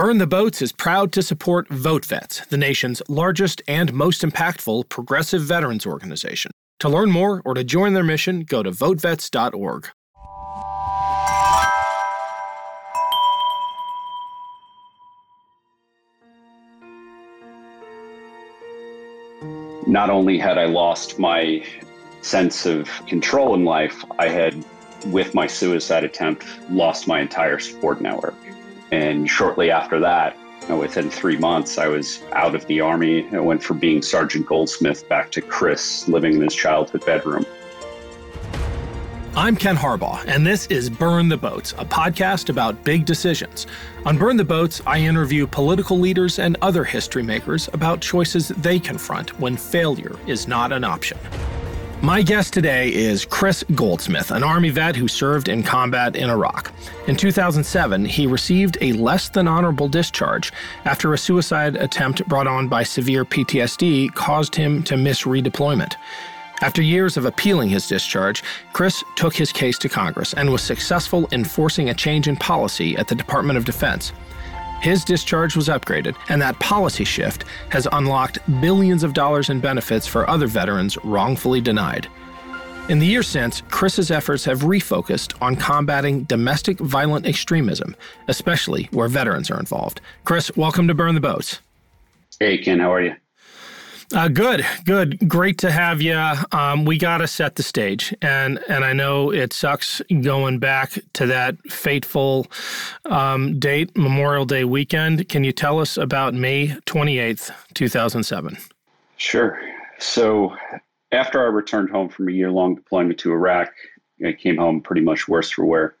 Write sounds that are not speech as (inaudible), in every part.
Burn the Boats is proud to support VoteVets, the nation's largest and most impactful progressive veterans organization. To learn more or to join their mission, go to votevets.org. Not only had I lost my sense of control in life, I had, with my suicide attempt, lost my entire support network. And shortly after that, within three months, I was out of the Army. I went from being Sergeant Goldsmith back to Kris living in his childhood bedroom. I'm Ken Harbaugh, and this is Burn the Boats, a podcast about big decisions. On Burn the Boats, I interview political leaders and other history makers about choices they confront when failure is not an option. My guest today is Kris Goldsmith, an Army vet who served in combat in Iraq. In 2007, he received a less than honorable discharge after a suicide attempt brought on by severe PTSD caused him to miss redeployment. After years of appealing his discharge, Kris took his case to Congress and was successful in forcing a change in policy at the Department of Defense. His discharge was upgraded, and that policy shift has unlocked billions of dollars in benefits for other veterans wrongfully denied. In the years since, Kris's efforts have refocused on combating domestic violent extremism, especially where veterans are involved. Kris, welcome to Burn the Boats. Hey, Ken, how are you? Uh, good, good, great to have you. Um, we got to set the stage, and and I know it sucks going back to that fateful um, date, Memorial Day weekend. Can you tell us about May twenty eighth, two thousand seven? Sure. So after I returned home from a year long deployment to Iraq, I came home pretty much worse for wear.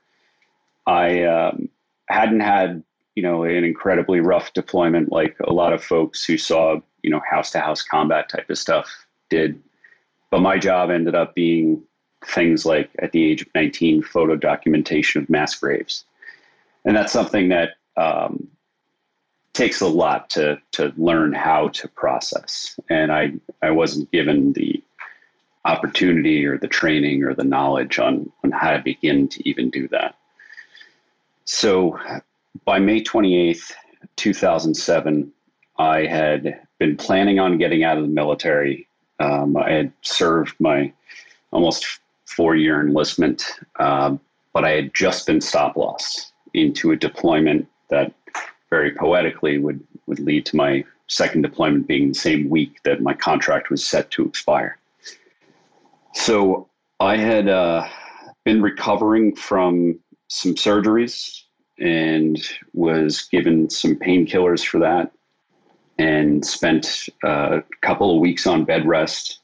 I um, hadn't had you know an incredibly rough deployment like a lot of folks who saw you know house to house combat type of stuff did. But my job ended up being things like at the age of 19 photo documentation of mass graves. And that's something that um, takes a lot to to learn how to process. And i i wasn't given the opportunity or the training or the knowledge on on how to begin to even do that. So by may 28th 2007 i had been planning on getting out of the military. Um, I had served my almost four year enlistment, uh, but I had just been stop loss into a deployment that very poetically would, would lead to my second deployment being the same week that my contract was set to expire. So I had uh, been recovering from some surgeries and was given some painkillers for that and spent a couple of weeks on bed rest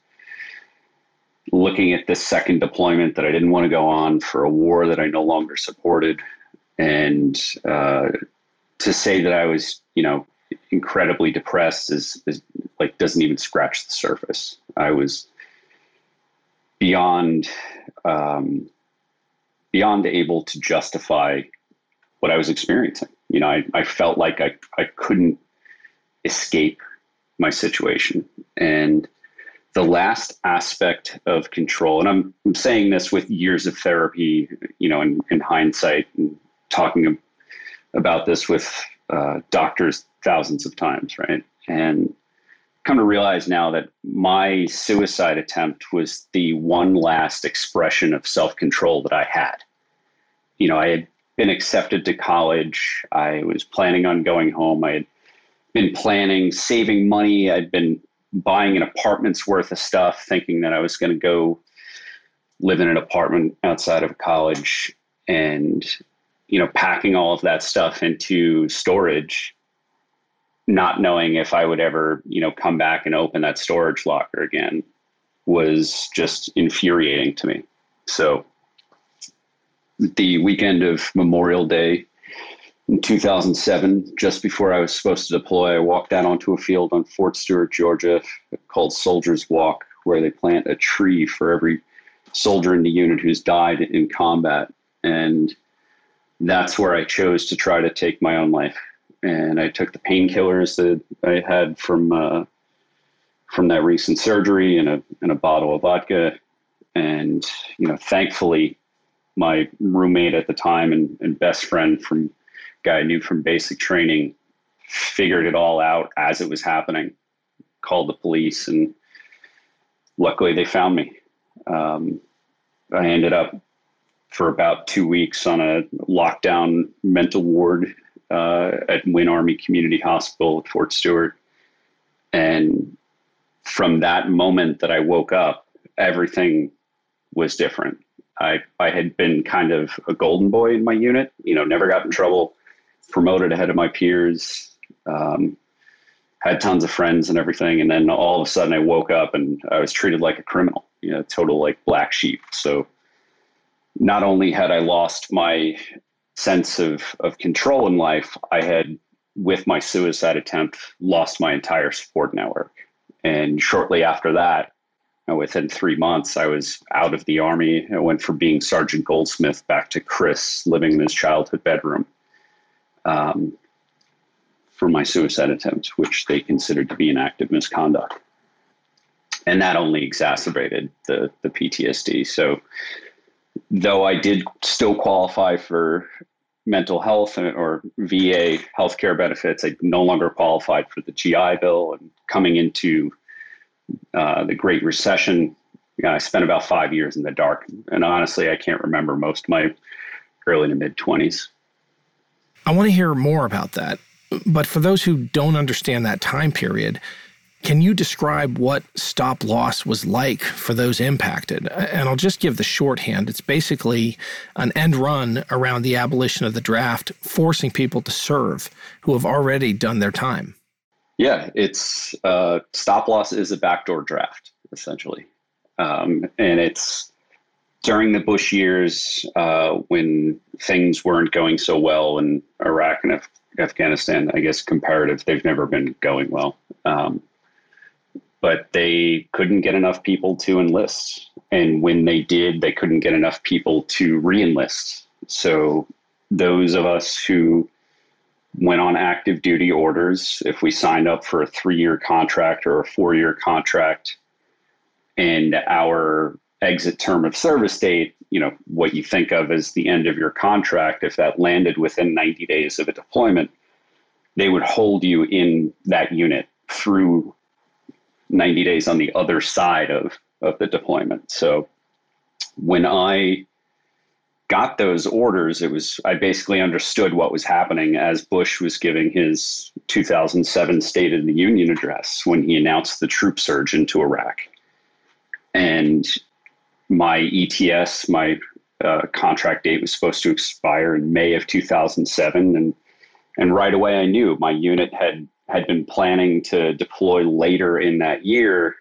looking at this second deployment that I didn't want to go on for a war that I no longer supported. And uh, to say that I was, you know, incredibly depressed is, is like doesn't even scratch the surface. I was beyond um, beyond able to justify what I was experiencing. You know, I, I felt like I, I couldn't escape my situation. And the last aspect of control, and I'm, I'm saying this with years of therapy, you know, in, in hindsight, and talking about this with uh, doctors thousands of times, right? And come to realize now that my suicide attempt was the one last expression of self control that I had. You know, I had been accepted to college. I was planning on going home. I had been planning, saving money. I'd been buying an apartment's worth of stuff, thinking that I was going to go live in an apartment outside of college and, you know, packing all of that stuff into storage, not knowing if I would ever, you know, come back and open that storage locker again was just infuriating to me. So the weekend of Memorial Day, in 2007, just before I was supposed to deploy, I walked out onto a field on Fort Stewart, Georgia, called Soldiers Walk, where they plant a tree for every soldier in the unit who's died in combat. And that's where I chose to try to take my own life. And I took the painkillers that I had from uh, from that recent surgery and a and a bottle of vodka. And you know, thankfully, my roommate at the time and, and best friend from guy I knew from basic training figured it all out as it was happening. Called the police, and luckily they found me. Um, I ended up for about two weeks on a lockdown mental ward uh, at Winn Army Community Hospital at Fort Stewart. And from that moment that I woke up, everything was different. I, I had been kind of a golden boy in my unit, you know, never got in trouble, promoted ahead of my peers, um, had tons of friends and everything. And then all of a sudden I woke up and I was treated like a criminal, you know, total like black sheep. So not only had I lost my sense of, of control in life, I had, with my suicide attempt, lost my entire support network. And shortly after that, within three months, I was out of the army. I went from being Sergeant Goldsmith back to Kris, living in his childhood bedroom um, for my suicide attempt, which they considered to be an act of misconduct. And that only exacerbated the, the PTSD. So, though I did still qualify for mental health or VA healthcare benefits, I no longer qualified for the GI Bill. And coming into uh, the Great Recession, you know, I spent about five years in the dark. And honestly, I can't remember most of my early to mid 20s. I want to hear more about that. But for those who don't understand that time period, can you describe what stop loss was like for those impacted? And I'll just give the shorthand. It's basically an end run around the abolition of the draft, forcing people to serve who have already done their time. Yeah, it's uh, stop loss is a backdoor draft, essentially. Um, and it's during the Bush years uh, when things weren't going so well in Iraq and Af- Afghanistan. I guess comparative, they've never been going well. Um, but they couldn't get enough people to enlist. And when they did, they couldn't get enough people to reenlist. So those of us who went on active duty orders, if we signed up for a three year contract or a four year contract, and our exit term of service date, you know, what you think of as the end of your contract, if that landed within 90 days of a deployment, they would hold you in that unit through 90 days on the other side of, of the deployment. So when I got those orders, it was I basically understood what was happening as Bush was giving his 2007 State of the Union address when he announced the troop surge into Iraq. And my ETS, my uh, contract date was supposed to expire in May of 2007, and and right away I knew my unit had had been planning to deploy later in that year,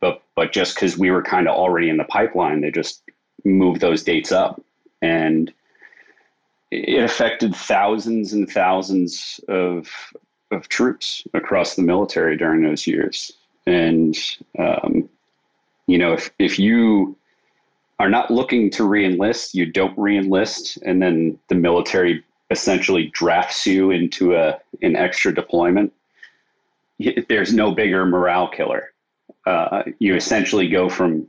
but but just because we were kind of already in the pipeline, they just moved those dates up, and it affected thousands and thousands of of troops across the military during those years. And um, you know, if if you are not looking to reenlist, you don't reenlist, and then the military essentially drafts you into a an extra deployment there's no bigger morale killer. Uh, you essentially go from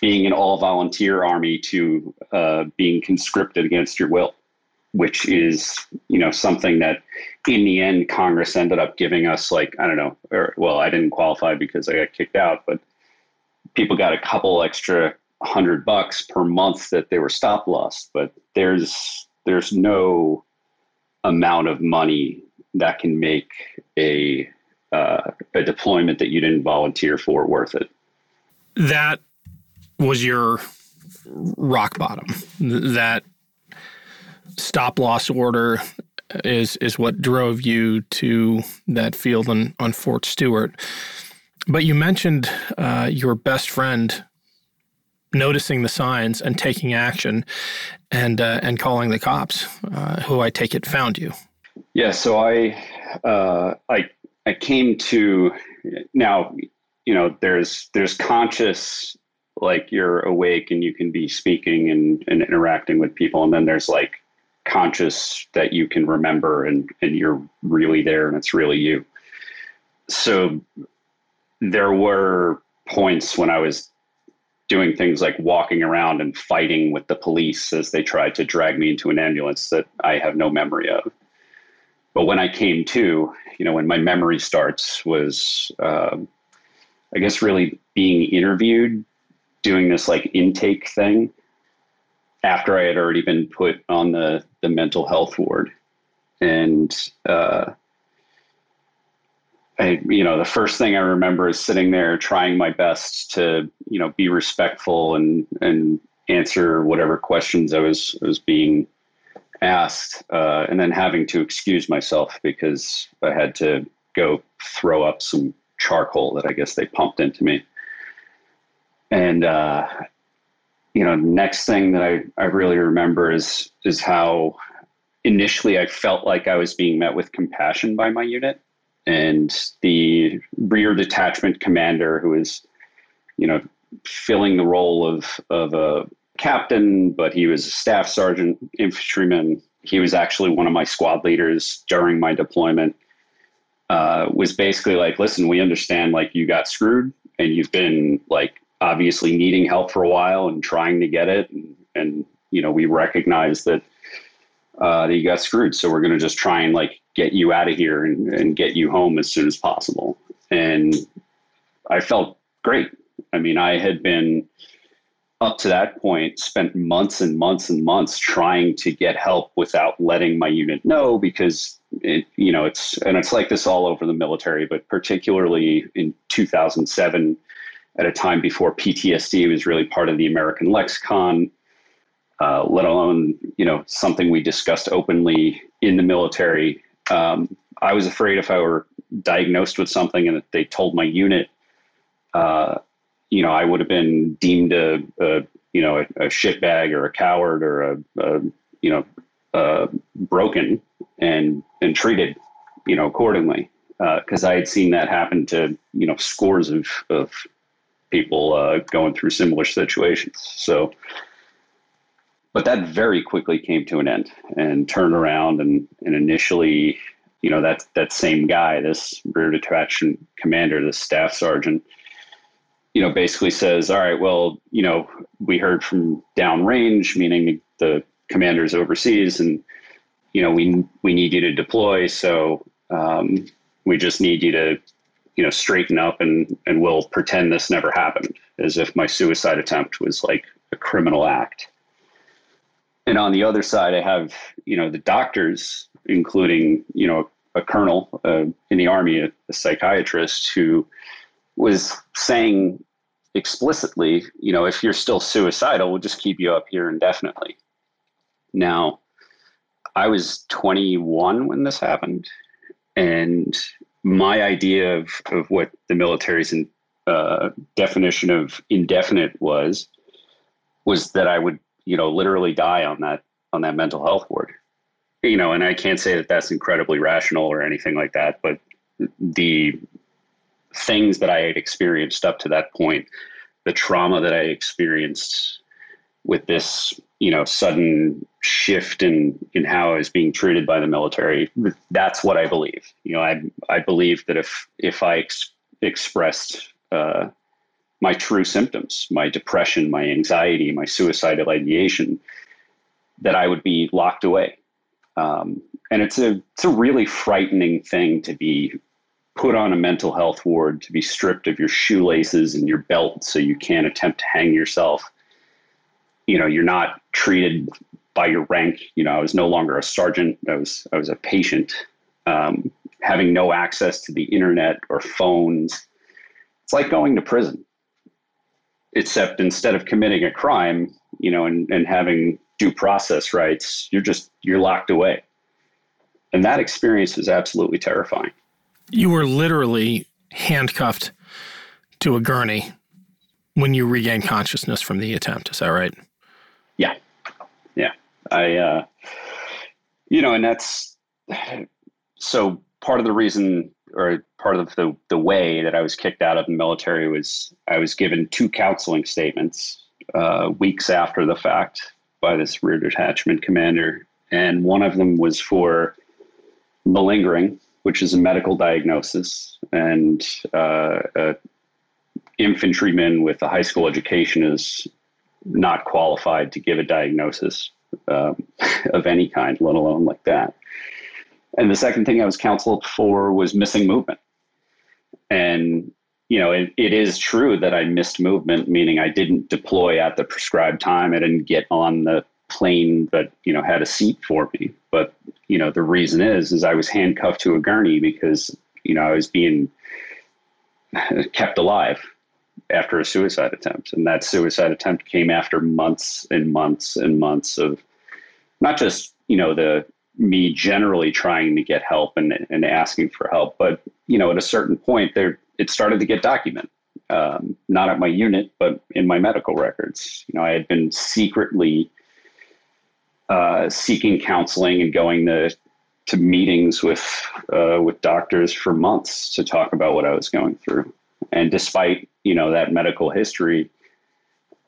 being an all volunteer army to uh, being conscripted against your will, which is you know something that in the end Congress ended up giving us like I don't know, or well I didn't qualify because I got kicked out, but people got a couple extra hundred bucks per month that they were stop loss, but there's there's no amount of money that can make a uh, a deployment that you didn't volunteer for worth it. That was your rock bottom. That stop loss order is is what drove you to that field on, on Fort Stewart. But you mentioned uh, your best friend noticing the signs and taking action, and uh, and calling the cops, uh, who I take it found you. Yeah, so I uh, I I came to now, you know, there's there's conscious like you're awake and you can be speaking and, and interacting with people, and then there's like conscious that you can remember and and you're really there and it's really you. So there were points when I was doing things like walking around and fighting with the police as they tried to drag me into an ambulance that I have no memory of. but when I came to, you know, when my memory starts was, um, I guess, really being interviewed, doing this like intake thing after I had already been put on the the mental health ward, and uh, I, you know, the first thing I remember is sitting there trying my best to, you know, be respectful and and answer whatever questions I was was being asked, uh, and then having to excuse myself because I had to go throw up some charcoal that I guess they pumped into me. And uh, you know, next thing that I, I really remember is is how initially I felt like I was being met with compassion by my unit. And the rear detachment commander who is, you know, filling the role of of a captain, but he was a staff sergeant infantryman. He was actually one of my squad leaders during my deployment. Uh, was basically like, listen, we understand like you got screwed and you've been like obviously needing help for a while and trying to get it, and, and you know we recognize that uh, that you got screwed. So we're going to just try and like get you out of here and, and get you home as soon as possible. And I felt great. I mean, I had been up to that point spent months and months and months trying to get help without letting my unit know because it you know it's and it's like this all over the military but particularly in 2007 at a time before PTSD was really part of the American lexicon uh, let alone you know something we discussed openly in the military um, I was afraid if I were diagnosed with something and they told my unit uh, you know, I would have been deemed a, a you know, a, a shitbag or a coward or a, a you know, uh, broken and and treated, you know, accordingly. Because uh, I had seen that happen to you know scores of of people uh, going through similar situations. So, but that very quickly came to an end and turned around and and initially, you know, that that same guy, this rear detachment commander, this staff sergeant you know, basically says, all right, well, you know, we heard from downrange, meaning the commanders overseas, and you know, we we need you to deploy. So um, we just need you to, you know, straighten up, and and we'll pretend this never happened, as if my suicide attempt was like a criminal act. And on the other side, I have you know the doctors, including you know a colonel uh, in the army, a, a psychiatrist who was saying explicitly, you know, if you're still suicidal, we'll just keep you up here indefinitely. Now, I was 21 when this happened, and my idea of, of what the military's in, uh, definition of indefinite was was that I would, you know, literally die on that on that mental health ward. You know, and I can't say that that's incredibly rational or anything like that, but the things that I had experienced up to that point, the trauma that I experienced with this, you know, sudden shift in in how I was being treated by the military. That's what I believe. You know, I I believe that if if I ex- expressed uh, my true symptoms, my depression, my anxiety, my suicidal ideation, that I would be locked away. Um, and it's a it's a really frightening thing to be put on a mental health ward to be stripped of your shoelaces and your belt so you can't attempt to hang yourself. You know, you're not treated by your rank. You know, I was no longer a sergeant. I was I was a patient. Um, having no access to the internet or phones. It's like going to prison. Except instead of committing a crime, you know, and, and having due process rights, you're just you're locked away. And that experience is absolutely terrifying. You were literally handcuffed to a gurney when you regained consciousness from the attempt. Is that right? Yeah. Yeah. I, uh, you know, and that's so part of the reason or part of the, the way that I was kicked out of the military was I was given two counseling statements uh, weeks after the fact by this rear detachment commander. And one of them was for malingering, which is a medical diagnosis, and uh, a infantryman with a high school education is not qualified to give a diagnosis um, (laughs) of any kind, let alone like that. And the second thing I was counseled for was missing movement. And, you know, it, it is true that I missed movement, meaning I didn't deploy at the prescribed time. I didn't get on the plane that, you know, had a seat for me. But, you know, the reason is, is I was handcuffed to a gurney because, you know, I was being (laughs) kept alive after a suicide attempt. And that suicide attempt came after months and months and months of not just, you know, the me generally trying to get help and, and asking for help. But, you know, at a certain point there, it started to get documented. Um, not at my unit, but in my medical records. You know, I had been secretly uh, seeking counseling and going to to meetings with uh, with doctors for months to talk about what I was going through. And despite you know that medical history,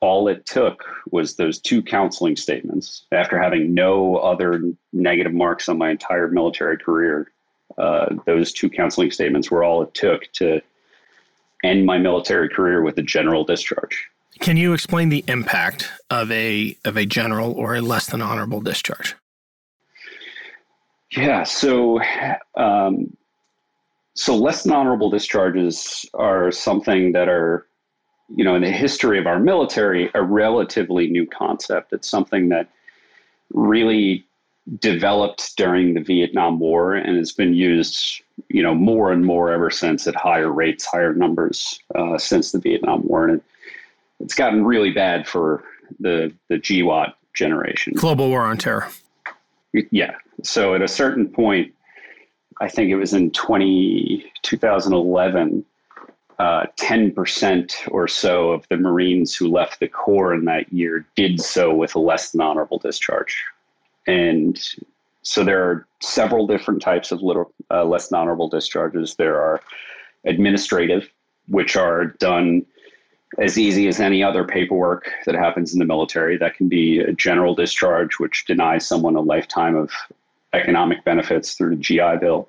all it took was those two counseling statements after having no other negative marks on my entire military career. Uh, those two counseling statements were all it took to end my military career with a general discharge. Can you explain the impact of a of a general or a less than honorable discharge? Yeah, so um, so less than honorable discharges are something that are you know, in the history of our military, a relatively new concept. It's something that really developed during the Vietnam War and has been used, you know, more and more ever since at higher rates, higher numbers uh, since the Vietnam War, and it, it's gotten really bad for the the GWOT generation. Global War on Terror. Yeah. So at a certain point, I think it was in 20, 2011 uh, 10% or so of the Marines who left the Corps in that year did so with a less than honorable discharge. And so there are several different types of little, uh, less than honorable discharges. There are administrative, which are done as easy as any other paperwork that happens in the military. That can be a general discharge, which denies someone a lifetime of economic benefits through the GI Bill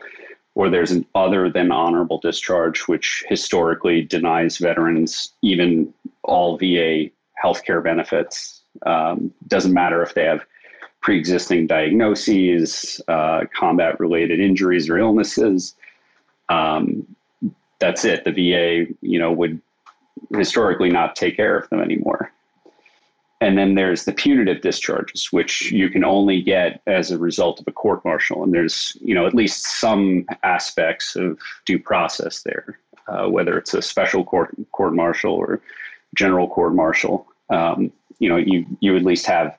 or there's an other than honorable discharge, which historically denies veterans even all VA healthcare benefits. Um, doesn't matter if they have pre-existing diagnoses, uh, combat-related injuries or illnesses. Um, that's it. The VA, you know, would historically not take care of them anymore. And then there's the punitive discharges, which you can only get as a result of a court martial. And there's, you know, at least some aspects of due process there, uh, whether it's a special court court martial or general court martial. Um, you know, you you at least have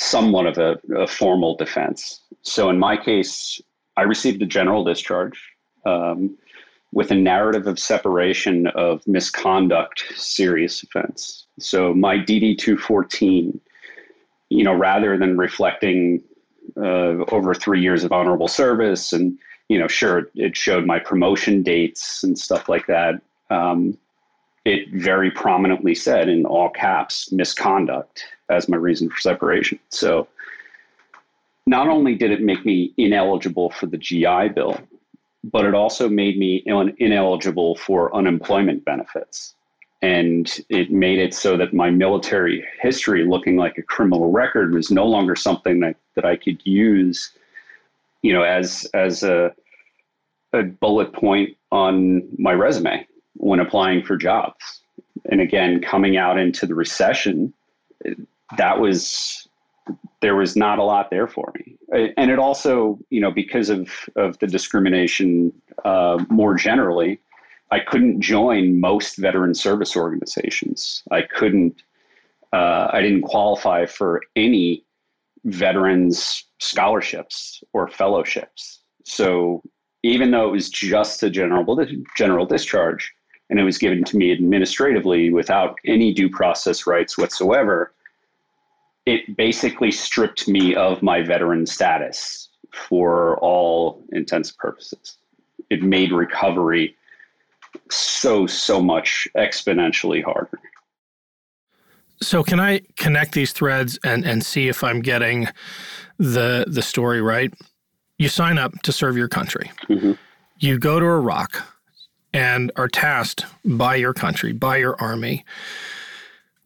somewhat of a, a, formal defense. So in my case, I received a general discharge. Um, with a narrative of separation of misconduct serious offense. So my DD 214, you know, rather than reflecting uh, over three years of honorable service and, you know, sure, it showed my promotion dates and stuff like that. Um, it very prominently said in all caps misconduct as my reason for separation. So not only did it make me ineligible for the GI Bill, but it also made me ineligible for unemployment benefits. And it made it so that my military history looking like a criminal record was no longer something that, that I could use, you know, as as a, a bullet point on my resume when applying for jobs. And again, coming out into the recession, that was there was not a lot there for me. And it also, you know, because of, of the discrimination uh, more generally, I couldn't join most veteran service organizations. I couldn't, uh, I didn't qualify for any veterans scholarships or fellowships. So even though it was just a general, general discharge and it was given to me administratively without any due process rights whatsoever, it basically stripped me of my veteran status for all intents and purposes. It made recovery so, so much exponentially harder. So can I connect these threads and, and see if I'm getting the the story right? You sign up to serve your country. Mm-hmm. You go to Iraq and are tasked by your country, by your army,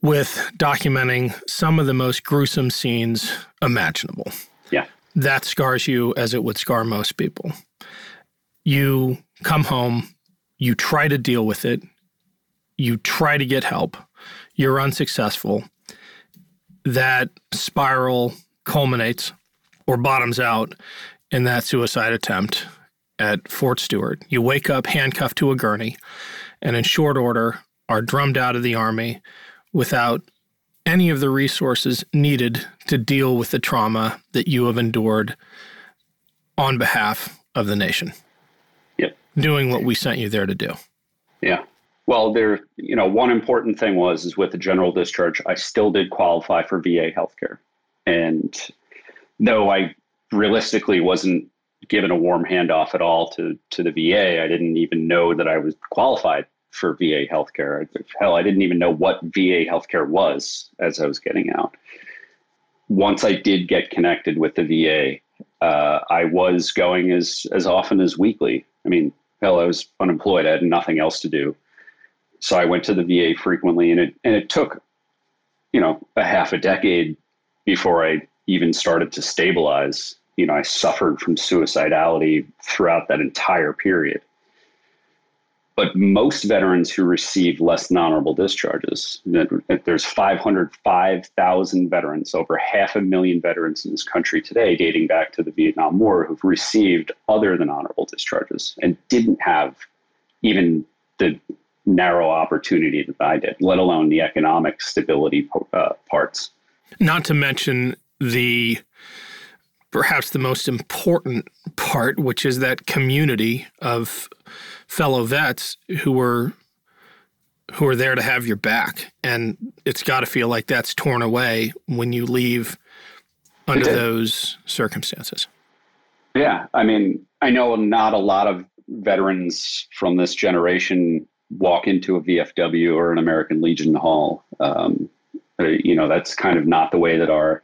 with documenting some of the most gruesome scenes imaginable. Yeah. that scars you as it would scar most people. You come home, you try to deal with it, you try to get help, you're unsuccessful. That spiral culminates or bottoms out in that suicide attempt at Fort Stewart. You wake up handcuffed to a gurney and in short order are drummed out of the Army without any of the resources needed to deal with the trauma that you have endured on behalf of the nation. Yep. Doing what we sent you there to do. Yeah. Well, there, you know, one important thing was is with the general discharge, I still did qualify for VA healthcare. And though I realistically wasn't given a warm handoff at all to to the VA, I didn't even know that I was qualified for VA healthcare. Hell, I didn't even know what VA healthcare was as I was getting out. Once I did get connected with the VA, uh, I was going as as often as weekly. I mean, hell, I was unemployed. I had nothing else to do, so I went to the VA frequently, and it and it took, you know, a half a decade before I even started to stabilize. You know, I suffered from suicidality throughout that entire period. But most veterans who receive less than honorable discharges, there's 505,000 veterans, over half a million veterans in this country today, dating back to the Vietnam War, who've received other than honorable discharges and didn't have even the narrow opportunity that I did, let alone the economic stability uh, parts. Not to mention the perhaps the most important part, which is that community of fellow vets who were who are there to have your back, and it's got to feel like that's torn away when you leave under those circumstances. Yeah, I mean, I know not a lot of veterans from this generation walk into a VFW or an American Legion hall. Um, uh, you know, that's kind of not the way that our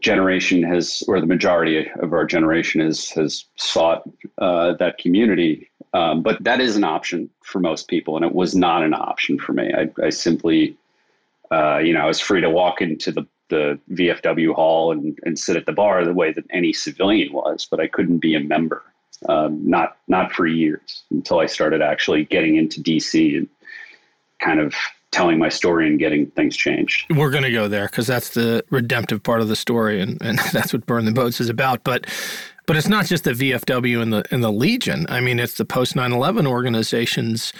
generation has, or the majority of our generation has has sought uh, that community. Um, but that is an option for most people, and it was not an option for me. I, I simply, uh, you know, I was free to walk into the the VFW hall and, and sit at the bar the way that any civilian was, but I couldn't be a member. Um, not not for years until I started actually getting into DC and kind of telling my story and getting things changed. We're going to go there because that's the redemptive part of the story, and, and (laughs) that's what Burn the Boats is about. But but it's not just the VFW and the and the Legion. I mean, it's the post 9/11 organizations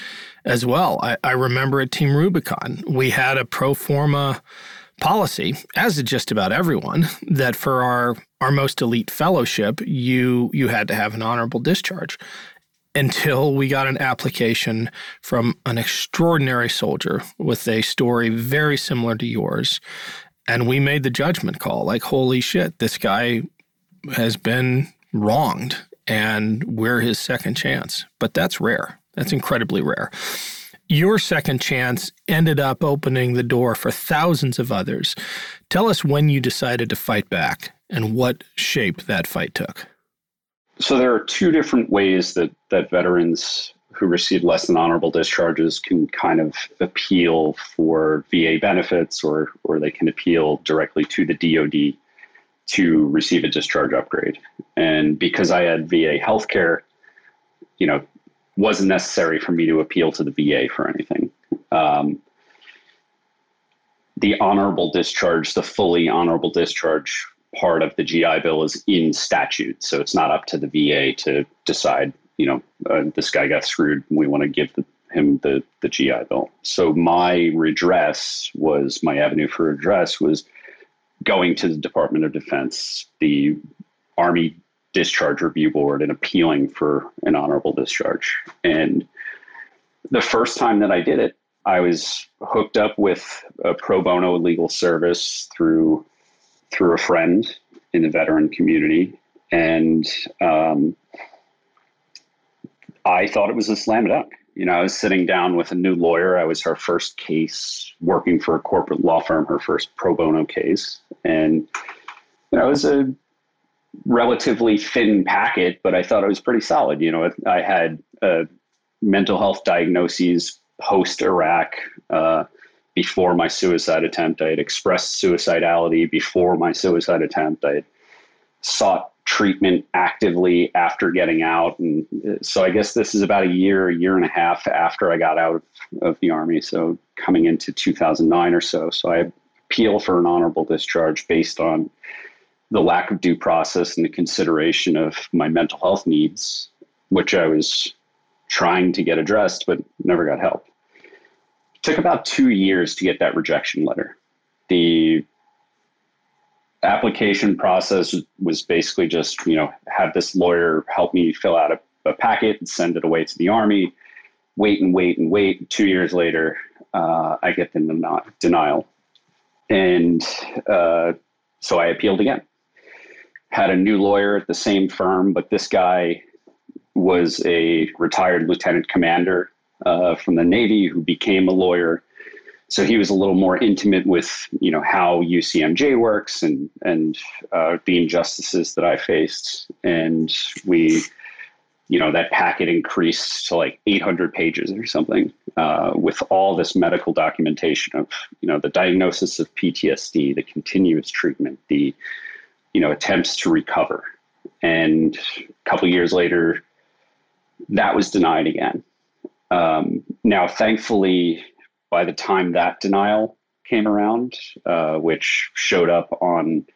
as well. I, I remember at Team Rubicon, we had a pro forma policy, as did just about everyone, that for our our most elite fellowship, you you had to have an honorable discharge until we got an application from an extraordinary soldier with a story very similar to yours. And we made the judgment call like, holy shit, this guy has been wronged and we're his second chance. But that's rare. That's incredibly rare. Your second chance ended up opening the door for thousands of others. Tell us when you decided to fight back and what shape that fight took. So there are two different ways that that veterans who receive less than honorable discharges can kind of appeal for VA benefits or or they can appeal directly to the DoD to receive a discharge upgrade. And because I had VA healthcare, you know, wasn't necessary for me to appeal to the VA for anything. Um, the honorable discharge, the fully honorable discharge part of the GI Bill is in statute, so it's not up to the VA to decide. You know, uh, this guy got screwed. We want to give the, him the the GI Bill. So my redress was my avenue for redress was going to the Department of Defense, the Army Discharge Review Board, and appealing for an honorable discharge. And the first time that I did it, I was hooked up with a pro bono legal service through through a friend in the veteran community, and um, I thought it was a slam dunk. You know, I was sitting down with a new lawyer. I was her first case working for a corporate law firm, her first pro bono case, and you know, it was a relatively thin packet, but I thought it was pretty solid. You know, I had uh, mental health diagnoses post Iraq. Uh, before my suicide attempt. I had expressed suicidality before my suicide attempt. I had sought treatment actively after getting out. And uh, so I guess this is about a year, a year and a half after I got out of, of the Army. So coming into 2009 or so. So I appeal for an honorable discharge based on the lack of due process and the consideration of my mental health needs, which I was trying to get addressed, but never got help. Took about two years to get that rejection letter. The application process was basically just, you know, have this lawyer help me fill out a, a packet and send it away to the Army, wait and wait and wait. Two years later, uh, I get the denial. And uh, so I appealed again. Had a new lawyer at the same firm, but this guy was a retired lieutenant commander uh, from the Navy who became a lawyer. So he was a little more intimate with, you know, how UCMJ works and and uh, the injustices that I faced, and we, you know, that packet increased to like 800 pages or something, uh, with all this medical documentation of, you know, the diagnosis of PTSD, the continuous treatment, the, you know, attempts to recover, and a couple years later, that was denied again. Um, now, thankfully, by the time that denial came around, uh, which showed up on,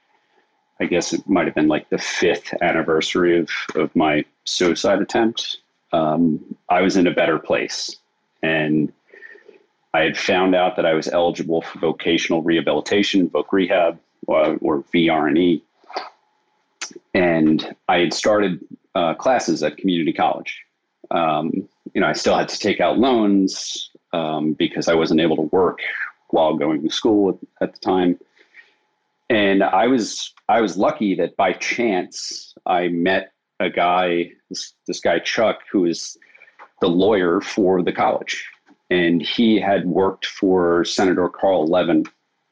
I guess it might have been like the fifth anniversary of, of my suicide attempt, um, I was in a better place. And I had found out that I was eligible for vocational rehabilitation, voc rehab, or, or VR&E. And I had started uh, classes at community college. Um, you know, I still had to take out loans um, because I wasn't able to work while going to school at, the time. And I was I was lucky that by chance I met a guy, this, this guy Chuck, who is the lawyer for the college, and he had worked for Senator Carl Levin,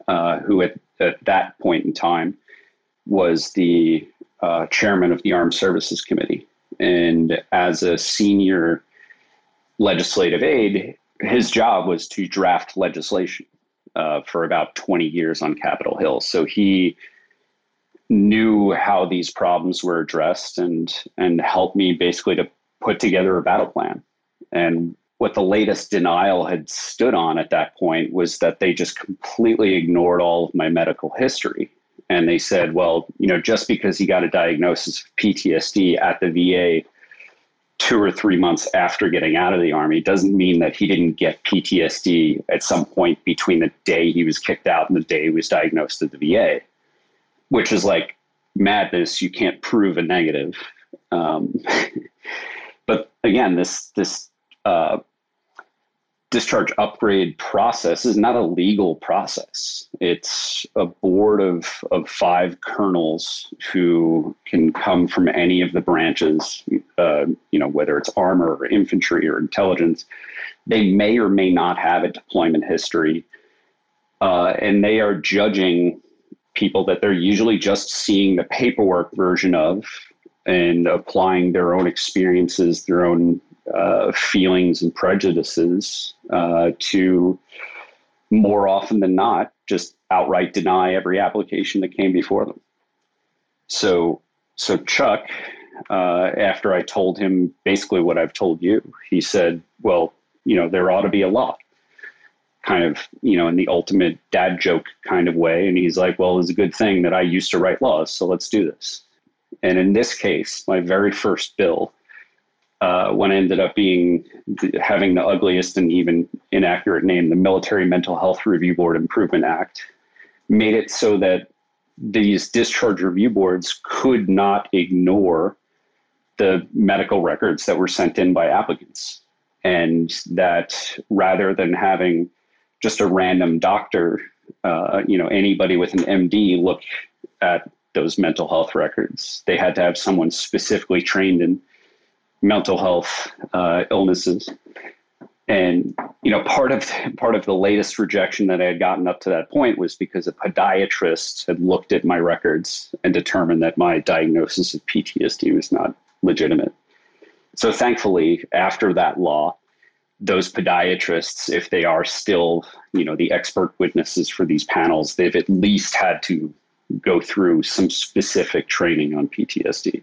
uh, who at, at that point in time was the uh, chairman of the Armed Services Committee. And as a senior legislative aide, his job was to draft legislation uh, for about 20 years on Capitol Hill. So he knew how these problems were addressed and and helped me basically to put together a battle plan. And what the latest denial had stood on at that point was that they just completely ignored all of my medical history. And they said, well, you know, just because he got a diagnosis of PTSD at the VA two or three months after getting out of the army doesn't mean that he didn't get PTSD at some point between the day he was kicked out and the day he was diagnosed at the VA, which is like madness. You can't prove a negative. Um, (laughs) but again, this this uh, discharge upgrade process is not a legal process. It's a board of, of five colonels who can come from any of the branches, uh, you know, whether it's armor or infantry or intelligence. They may or may not have a deployment history. Uh, and they are judging people that they're usually just seeing the paperwork version of and applying their own experiences, their own uh, feelings and prejudices uh, to more often than not just outright deny every application that came before them. So, so Chuck, uh, after I told him basically what I've told you, he said, "Well, you know, there ought to be a law." Kind of, you know, in the ultimate dad joke kind of way. And he's like, well, it's a good thing that I used to write laws, so let's do this. And in this case, my very first bill uh, one ended up being having the ugliest and even inaccurate name, the Military Mental Health Review Board Improvement Act, made it so that these discharge review boards could not ignore the medical records that were sent in by applicants. And that rather than having just a random doctor, uh, you know, anybody with an MD look at those mental health records, they had to have someone specifically trained in mental health uh, illnesses. And you know, part of part of the latest rejection that I had gotten up to that point was because a podiatrist had looked at my records and determined that my diagnosis of PTSD was not legitimate. So thankfully, after that law, those podiatrists, if they are still, you know, the expert witnesses for these panels, they've at least had to go through some specific training on PTSD.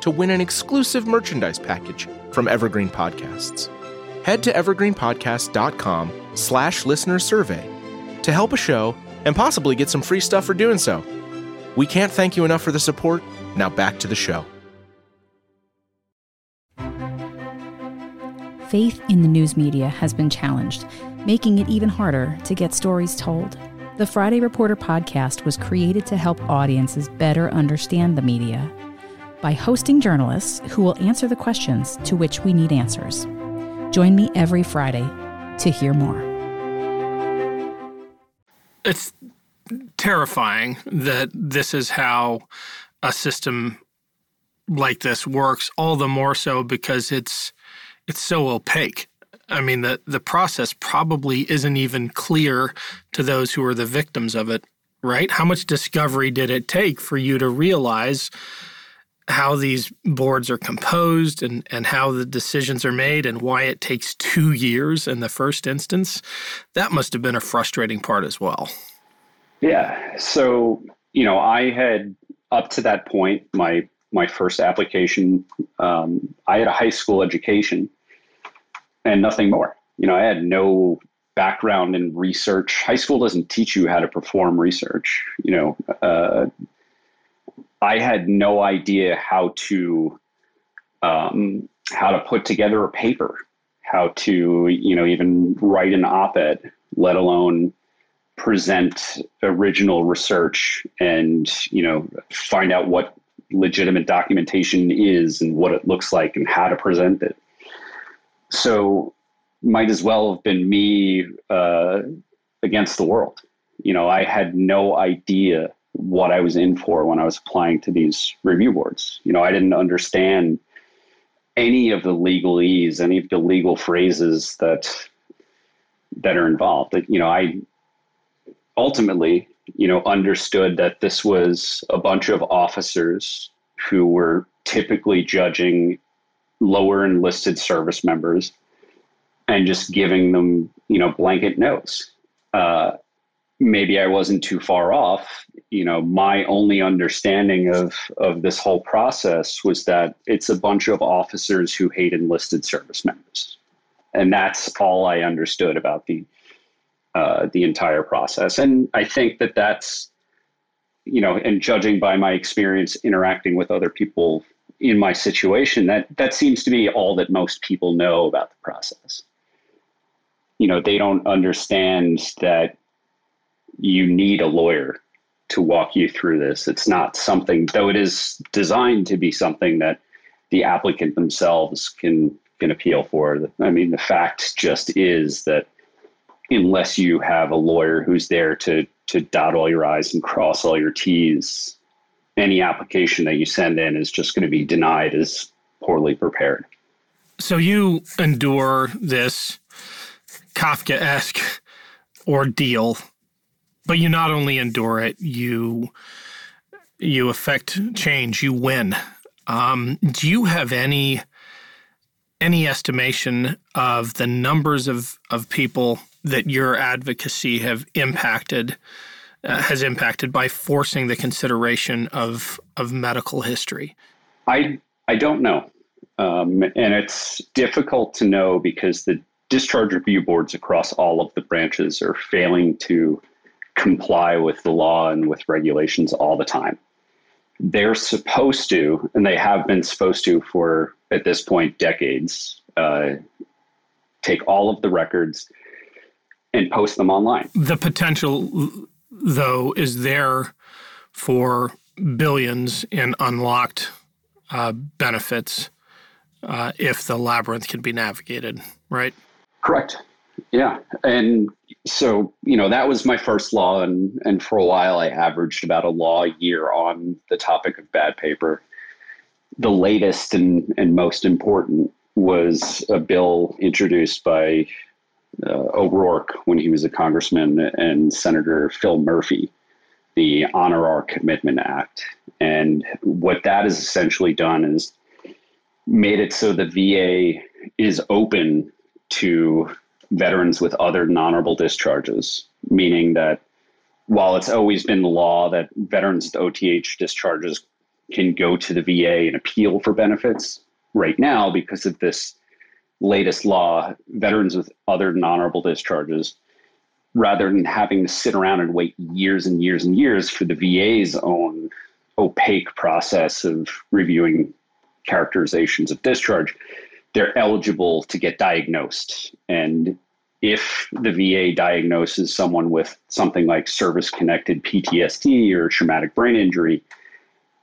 to win an exclusive merchandise package from Evergreen Podcasts. Head to evergreenpodcast.com slash listener survey to help a show and possibly get some free stuff for doing so. We can't thank you enough for the support. Now back to the show. Faith in the news media has been challenged, making it even harder to get stories told. The Friday Reporter podcast was created to help audiences better understand the media by hosting journalists who will answer the questions to which we need answers. Join me every Friday to hear more. It's terrifying that this is how a system like this works, all the more so because it's it's so opaque. I mean, the, the process probably isn't even clear to those who are the victims of it, right? How much discovery did it take for you to realize how these boards are composed and, and how the decisions are made and why it takes two years in the first instance? That must have been a frustrating part as well. Yeah. So, you know, I had up to that point, my my first application, um, I had a high school education and nothing more. You know, I had no background in research. High school doesn't teach you how to perform research. You know, uh, I had no idea how to um, how to put together a paper, how to you know even write an op-ed, let alone present original research and you know find out what legitimate documentation is and what it looks like and how to present it. So might as well have been me uh, against the world. You know, I had no idea what I was in for when I was applying to these review boards. You know, I didn't understand any of the legalese, any of the legal phrases that that are involved. That you know, I ultimately, you know, understood that this was a bunch of officers who were typically judging lower enlisted service members and just giving them, you know, blanket notes. Uh, maybe I wasn't too far off. You know, my only understanding of of this whole process was that it's a bunch of officers who hate enlisted service members, and that's all I understood about the uh, the entire process. And I think that that's, you know, and judging by my experience interacting with other people in my situation, that that seems to be all that most people know about the process. You know, they don't understand that you need a lawyer to walk you through this. It's not something, though it is designed to be something that the applicant themselves can can appeal for. I mean, the fact just is that unless you have a lawyer who's there to to dot all your I's and cross all your T's, any application that you send in is just going to be denied as poorly prepared. So you endure this Kafka-esque ordeal, but you not only endure it, you you affect change, you win. Um, do you have any any estimation of the numbers of, of people that your advocacy have impacted uh, has impacted by forcing the consideration of of medical history? I I don't know, um, and it's difficult to know because the discharge review boards across all of the branches are failing to comply with the law and with regulations all the time. They're supposed to, and they have been supposed to for at this point decades, uh, take all of the records and post them online. The potential, though, is there for billions in unlocked uh, benefits uh, if the labyrinth can be navigated, right? Correct. Yeah. And so, you know, that was my first law. And, and for a while, I averaged about a law a year on the topic of bad paper. The latest and, and most important was a bill introduced by uh, O'Rourke when he was a congressman and Senator Phil Murphy, the Honor Our Commitment Act. And what that has essentially done is made it so the VA is open to veterans with other non-honorable discharges, meaning that while it's always been the law that veterans with OTH discharges can go to the VA and appeal for benefits, right now, because of this latest law, veterans with other non-honorable discharges, rather than having to sit around and wait years and years and years for the VA's own opaque process of reviewing characterizations of discharge, they're eligible to get diagnosed. And if the VA diagnoses someone with something like service connected PTSD or traumatic brain injury,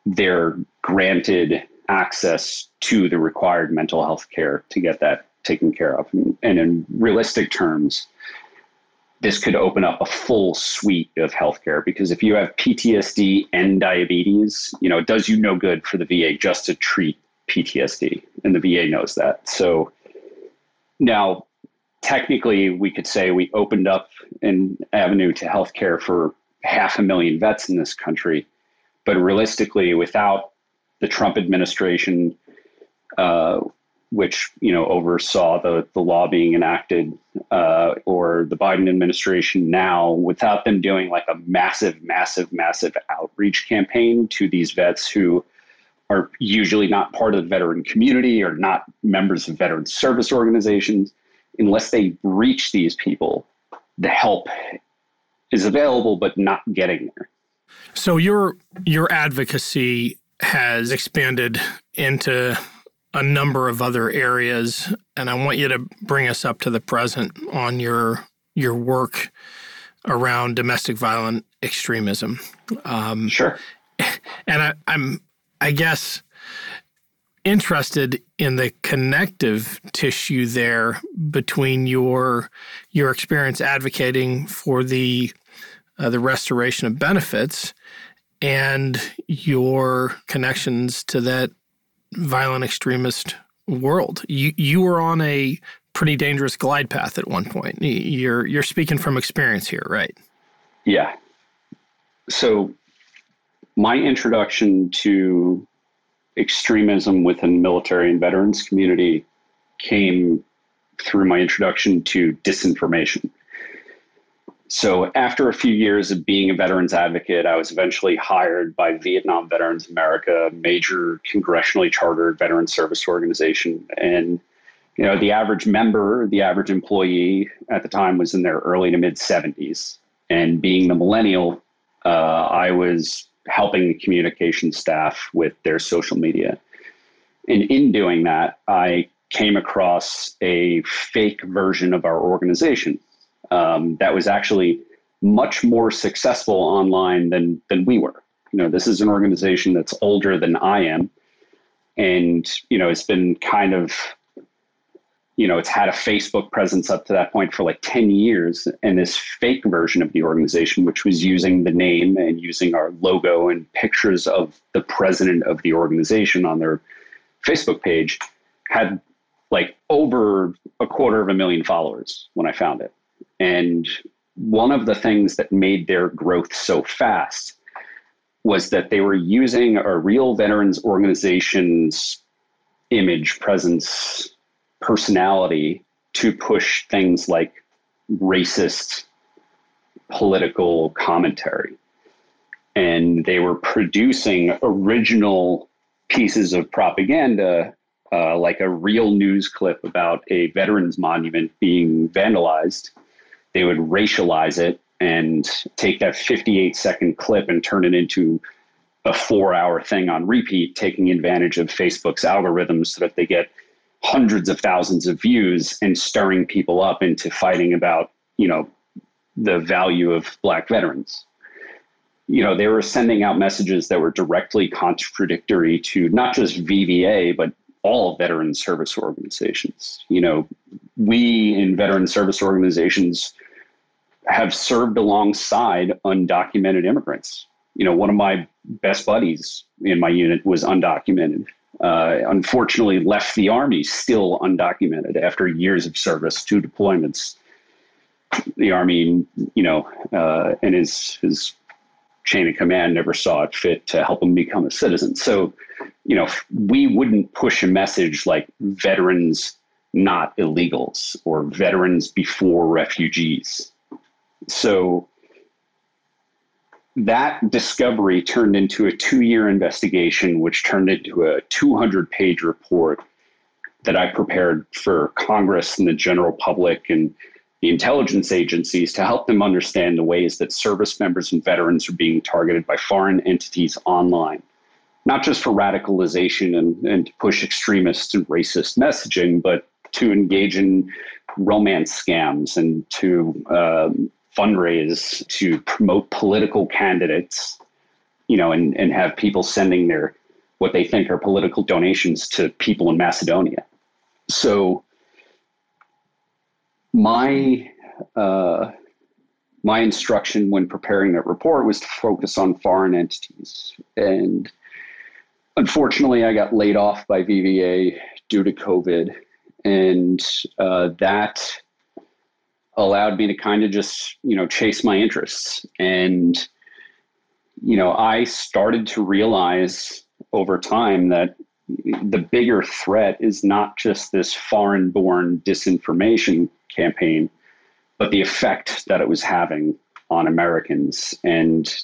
they're granted access to the required mental health care to get that taken care of. And, in realistic terms, this could open up a full suite of healthcare because if you have PTSD and diabetes, you know, it does you no good for the VA just to treat PTSD, and the VA knows that. So now, technically, we could say we opened up an avenue to healthcare for half a million vets in this country, but realistically, without the Trump administration, uh, which you know oversaw the the law being enacted, uh, or the Biden administration now, without them doing like a massive, massive, massive outreach campaign to these vets who are usually not part of the veteran community or not members of veteran service organizations, unless they reach these people, the help is available but not getting there. So your your advocacy has expanded into a number of other areas and I want you to bring us up to the present on your your work around domestic violent extremism. Um, sure. And I, I'm I guess, interested in the connective tissue there between your your experience advocating for the uh, the restoration of benefits and your connections to that violent extremist world. You you were on a pretty dangerous glide path at one point. You're you're speaking from experience here, right? Yeah. So my introduction to extremism within military and veterans community came through my introduction to disinformation. So, after a few years of being a veterans advocate, I was eventually hired by Vietnam Veterans America, a major congressionally chartered veteran service organization. And, you know, the average member, the average employee at the time was in their early to mid 70s. And being the millennial, uh, I was helping the communication staff with their social media. And in doing that, I came across a fake version of our organization um, that was actually much more successful online than than we were. You know, this is an organization that's older than I am, and you know, it's been kind of you know, it's had a Facebook presence up to that point for like 10 years. And this fake version of the organization, which was using the name and using our logo and pictures of the president of the organization on their Facebook page, had like over a quarter of a million followers when I found it. And one of the things that made their growth so fast was that they were using a real veterans organization's image, presence, personality to push things like racist political commentary. And they were producing original pieces of propaganda, uh, like a real news clip about a veterans monument being vandalized. They would racialize it and take that 58 second clip and turn it into a four hour thing on repeat, taking advantage of Facebook's algorithms so that they get hundreds of thousands of views and stirring people up into fighting about, you know, the value of black veterans. You know, they were sending out messages that were directly contradictory to not just VVA, but all veteran service organizations. You know, we in veteran service organizations have served alongside undocumented immigrants. You know, one of my best buddies in my unit was undocumented. Uh, unfortunately, left the army still undocumented after years of service, two deployments. The army, you know, uh, and his his chain of command never saw it fit to help him become a citizen. So, you know, we wouldn't push a message like veterans not illegals or veterans before refugees. So that discovery turned into a two year investigation, which turned into a 200 page report that I prepared for Congress and the general public and the intelligence agencies to help them understand the ways that service members and veterans are being targeted by foreign entities online, not just for radicalization and, and to push extremist and racist messaging, but to engage in romance scams and to um, fundraise to promote political candidates, you know, and, and have people sending their what they think are political donations to people in Macedonia. So my uh, my instruction when preparing that report was to focus on foreign entities. And unfortunately, I got laid off by VVA due to COVID. And uh, that allowed me to kind of just, you know, chase my interests. And, you know, I started to realize over time that the bigger threat is not just this foreign born disinformation campaign, but the effect that it was having on Americans and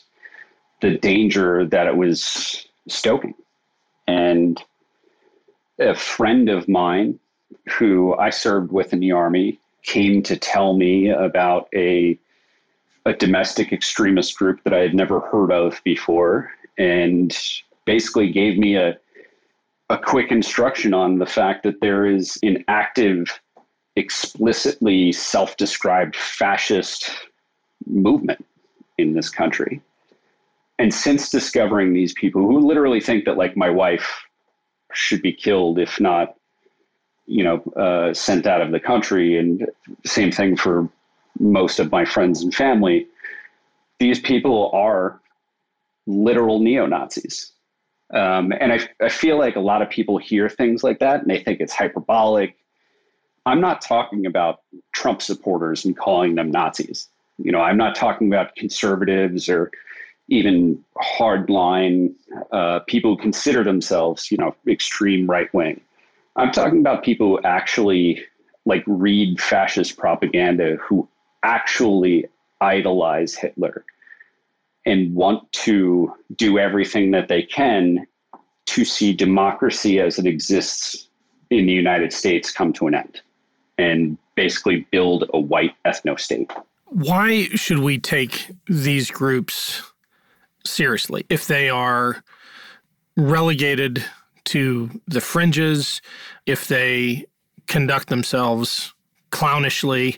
the danger that it was stoking. And a friend of mine who I served with in the Army came to tell me about a a domestic extremist group that I had never heard of before and basically gave me a a quick instruction on the fact that there is an active explicitly self-described fascist movement in this country. And since discovering these people who literally think that like my wife should be killed if not you know, uh, sent out of the country, and same thing for most of my friends and family. These people are literal neo Nazis. Um, and I, I feel like a lot of people hear things like that and they think it's hyperbolic. I'm not talking about Trump supporters and calling them Nazis. You know, I'm not talking about conservatives or even hardline uh, people who consider themselves, you know, extreme right wing. I'm talking about people who actually like read fascist propaganda who actually idolize Hitler and want to do everything that they can to see democracy as it exists in the United States come to an end and basically build a white ethno state. Why should we take these groups seriously if they are relegated to the fringes, if they conduct themselves clownishly?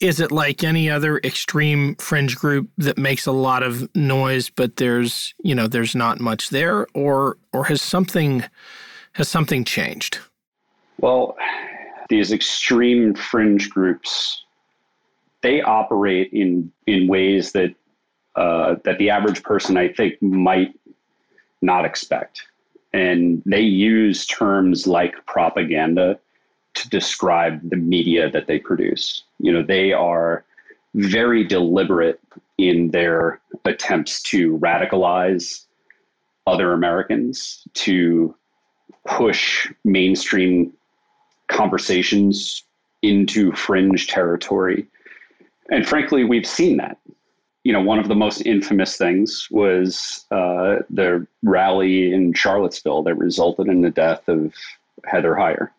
Is it like any other extreme fringe group that makes a lot of noise but there's, you know, there's not much there or or has something has something changed? Well, these extreme fringe groups they operate in in ways that uh, that the average person I think might not expect. And they use terms like propaganda to describe the media that they produce. You know, they are very deliberate in their attempts to radicalize other Americans, to push mainstream conversations into fringe territory. And frankly, we've seen that you know, one of the most infamous things was uh, the rally in Charlottesville that resulted in the death of Heather Heyer.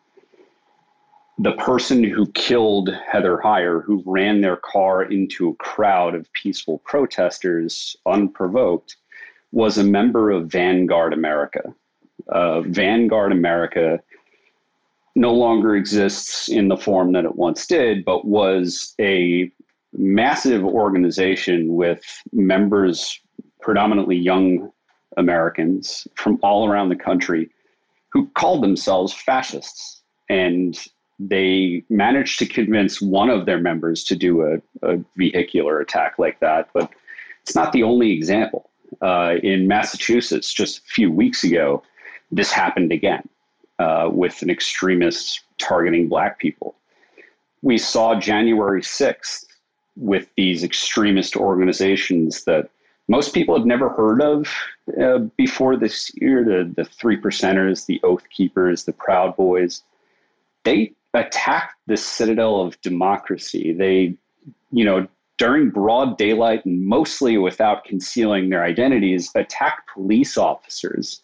The person who killed Heather Heyer, who ran their car into a crowd of peaceful protesters unprovoked, was a member of Vanguard America. Uh, Vanguard America no longer exists in the form that it once did, but was a massive organization with members, predominantly young Americans from all around the country, who called themselves fascists. And they managed to convince one of their members to do a, a vehicular attack like that, but it's not the only example. Uh, in Massachusetts, just a few weeks ago, this happened again uh, with an extremist targeting black people. We saw January 6th with these extremist organizations that most people had never heard of uh, before this year the, the Three Percenters, the Oath Keepers, the Proud Boys. They attacked the citadel of democracy. They, you know, during broad daylight and mostly without concealing their identities, attacked police officers.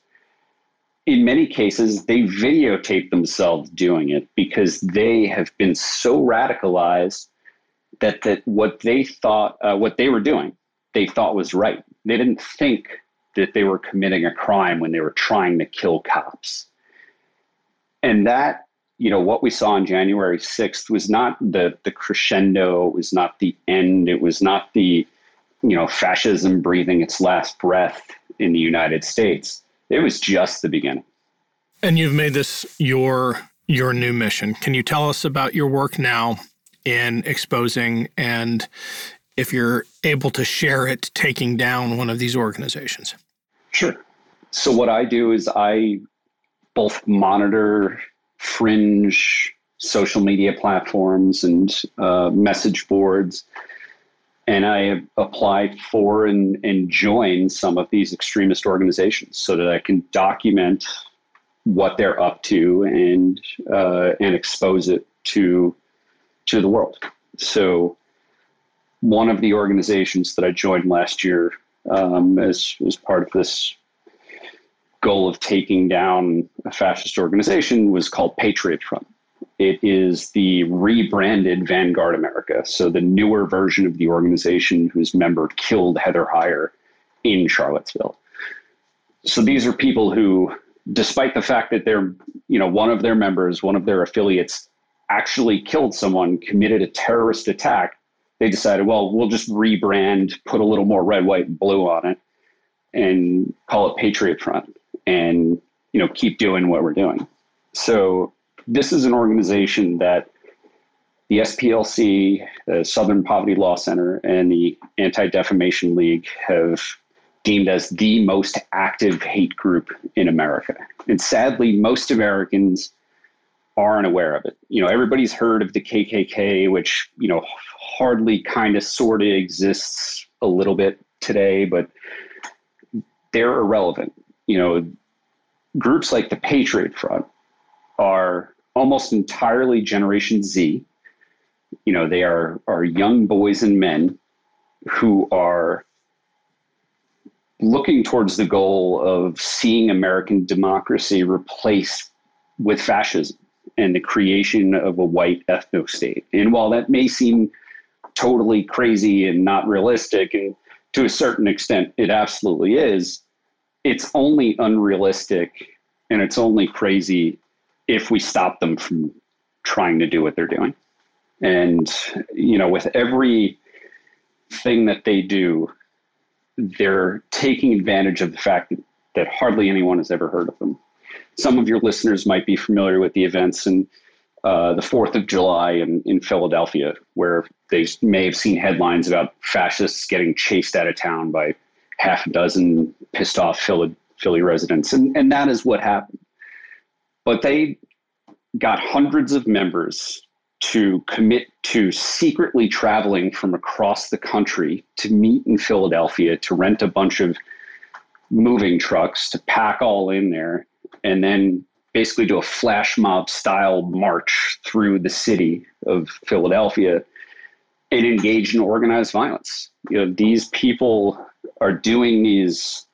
In many cases, they videotape themselves doing it because they have been so radicalized that that what they thought, uh, what they were doing, they thought was right. They didn't think that they were committing a crime when they were trying to kill cops. And that you know what we saw on January 6th was not the the crescendo, it was not the end, it was not the you know fascism breathing its last breath in the United States. It was just the beginning. And you've made this your your new mission. Can you tell us about your work now in exposing and if you're able to share it taking down one of these organizations? Sure. So what I do is I both monitor fringe social media platforms and uh, message boards. And I apply for and, and joined some of these extremist organizations so that I can document what they're up to and uh, and expose it to to the world. So one of the organizations that I joined last year um, as as part of this goal of taking down a fascist organization was called Patriot Front. It is the rebranded Vanguard America, so the newer version of the organization whose member killed Heather Heyer in Charlottesville. So these are people who, despite the fact that they're, you know, one of their members, one of their affiliates actually killed someone, committed a terrorist attack, they decided, well, we'll just rebrand, put a little more red, white, and blue on it, and call it Patriot Front and you know keep doing what we're doing. So this is an organization that the SPLC, the Southern Poverty Law Center, and the Anti Defamation League have deemed as the most active hate group in America. And sadly, most Americans aren't aware of it. You know, everybody's heard of the KKK, which, you know, hardly kind of sort of exists a little bit today, but they're irrelevant you know, groups like the Patriot Front are almost entirely Generation Z. You know, they are, are young boys and men who are looking towards the goal of seeing American democracy replaced with fascism and the creation of a white ethno state. And while that may seem totally crazy and not realistic, and to a certain extent it absolutely is, it's only unrealistic and it's only crazy if we stop them from trying to do what they're doing. And, you know, with every thing that they do, they're taking advantage of the fact that, that hardly anyone has ever heard of them. Some of your listeners might be familiar with the events in uh, the 4th of July in, in Philadelphia, where they may have seen headlines about fascists getting chased out of town by half a dozen pissed off Philly, Philly residents. And, and that is what happened. But they got hundreds of members to commit to secretly traveling from across the country to meet in Philadelphia to rent a bunch of moving trucks to pack all in there and then basically do a flash mob style march through the city of Philadelphia and engage in organized violence. You know, these people are doing these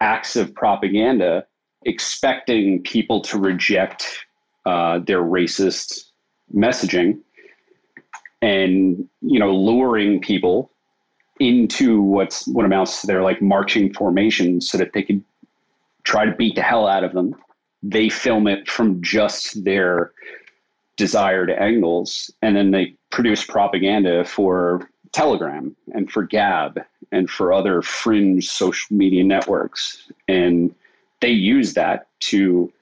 acts of propaganda expecting people to reject uh, their racist messaging and you know luring people into what's what amounts to their like marching formation so that they could try to beat the hell out of them they film it from just their desired angles and then they produce propaganda for telegram and for gab and for other fringe social media networks. And they use that to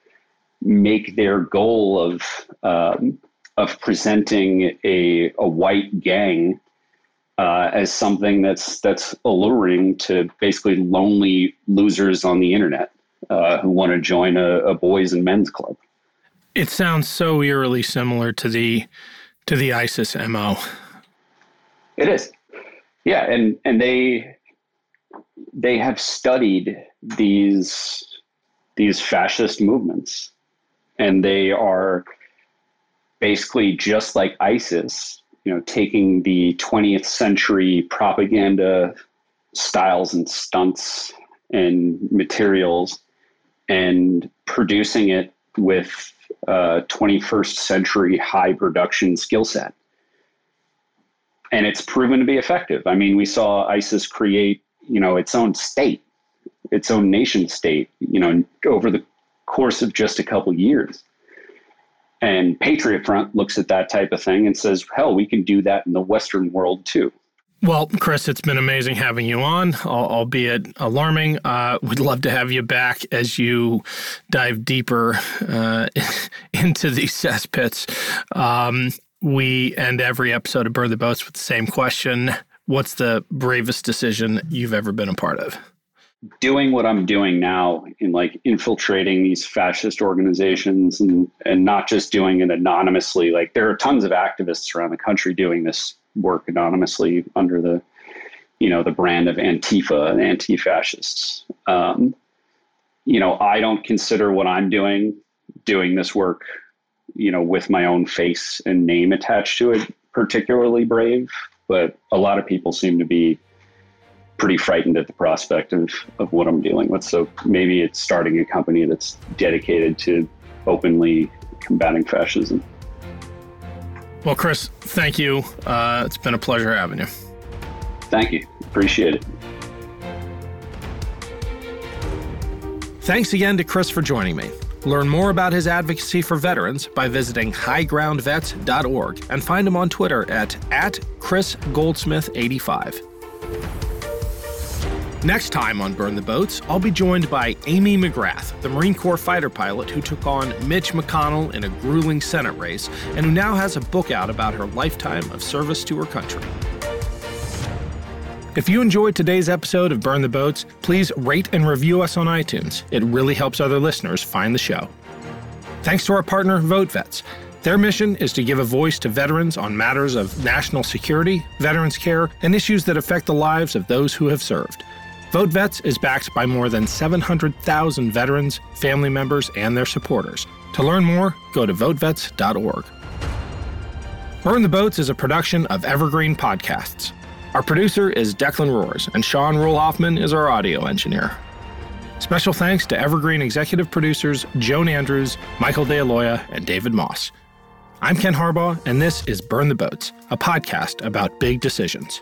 make their goal of um, of presenting a, a white gang uh, as something that's that's alluring to basically lonely losers on the internet uh, who want to join a, a boys and men's club. It sounds so eerily similar to the to the ISIS MO. It is. Yeah, and and they they have studied these these fascist movements and they are basically just like ISIS, you know, taking the 20th century propaganda styles and stunts and materials and producing it with uh, a 21st century high production skill set. And it's proven to be effective. I mean, we saw ISIS create, you know, its own state, its own nation state, you know, over the course of just a couple years. And Patriot Front looks at that type of thing and says, hell, we can do that in the Western world too. Well, Kris, it's been amazing having you on, albeit alarming. Uh, we'd love to have you back as you dive deeper uh, (laughs) into these cesspits. Um, we end every episode of Burn the Boats with the same question What's the bravest decision you've ever been a part of? doing what I'm doing now in like infiltrating these fascist organizations and and not just doing it anonymously. Like there are tons of activists around the country doing this work anonymously under the you know the brand of Antifa and anti-fascists. Um, you know, I don't consider what I'm doing doing this work, you know, with my own face and name attached to it particularly brave, but a lot of people seem to be pretty frightened at the prospect of, of what I'm dealing with. So maybe it's starting a company that's dedicated to openly combating fascism. Well, Kris, thank you. Uh, it's been a pleasure having you. Thank you. Appreciate it. Thanks again to Kris for joining me. Learn more about his advocacy for veterans by visiting highgroundvets.org and find him on Twitter at, at KrisGoldsmith85. Next time on Burn the Boats, I'll be joined by Amy McGrath, the Marine Corps fighter pilot who took on Mitch McConnell in a grueling Senate race and who now has a book out about her lifetime of service to her country. If you enjoyed today's episode of Burn the Boats, please rate and review us on iTunes. It really helps other listeners find the show. Thanks to our partner, VoteVets. Their mission is to give a voice to veterans on matters of national security, veterans care, and issues that affect the lives of those who have served. VoteVets is backed by more than 700,000 veterans, family members, and their supporters. To learn more, go to votevets.org. Burn the Boats is a production of Evergreen Podcasts. Our producer is Declan Roars, and Sean Rule Hoffman is our audio engineer. Special thanks to Evergreen executive producers Joan Andrews, Michael DeAloia, and David Moss. I'm Ken Harbaugh, and this is Burn the Boats, a podcast about big decisions.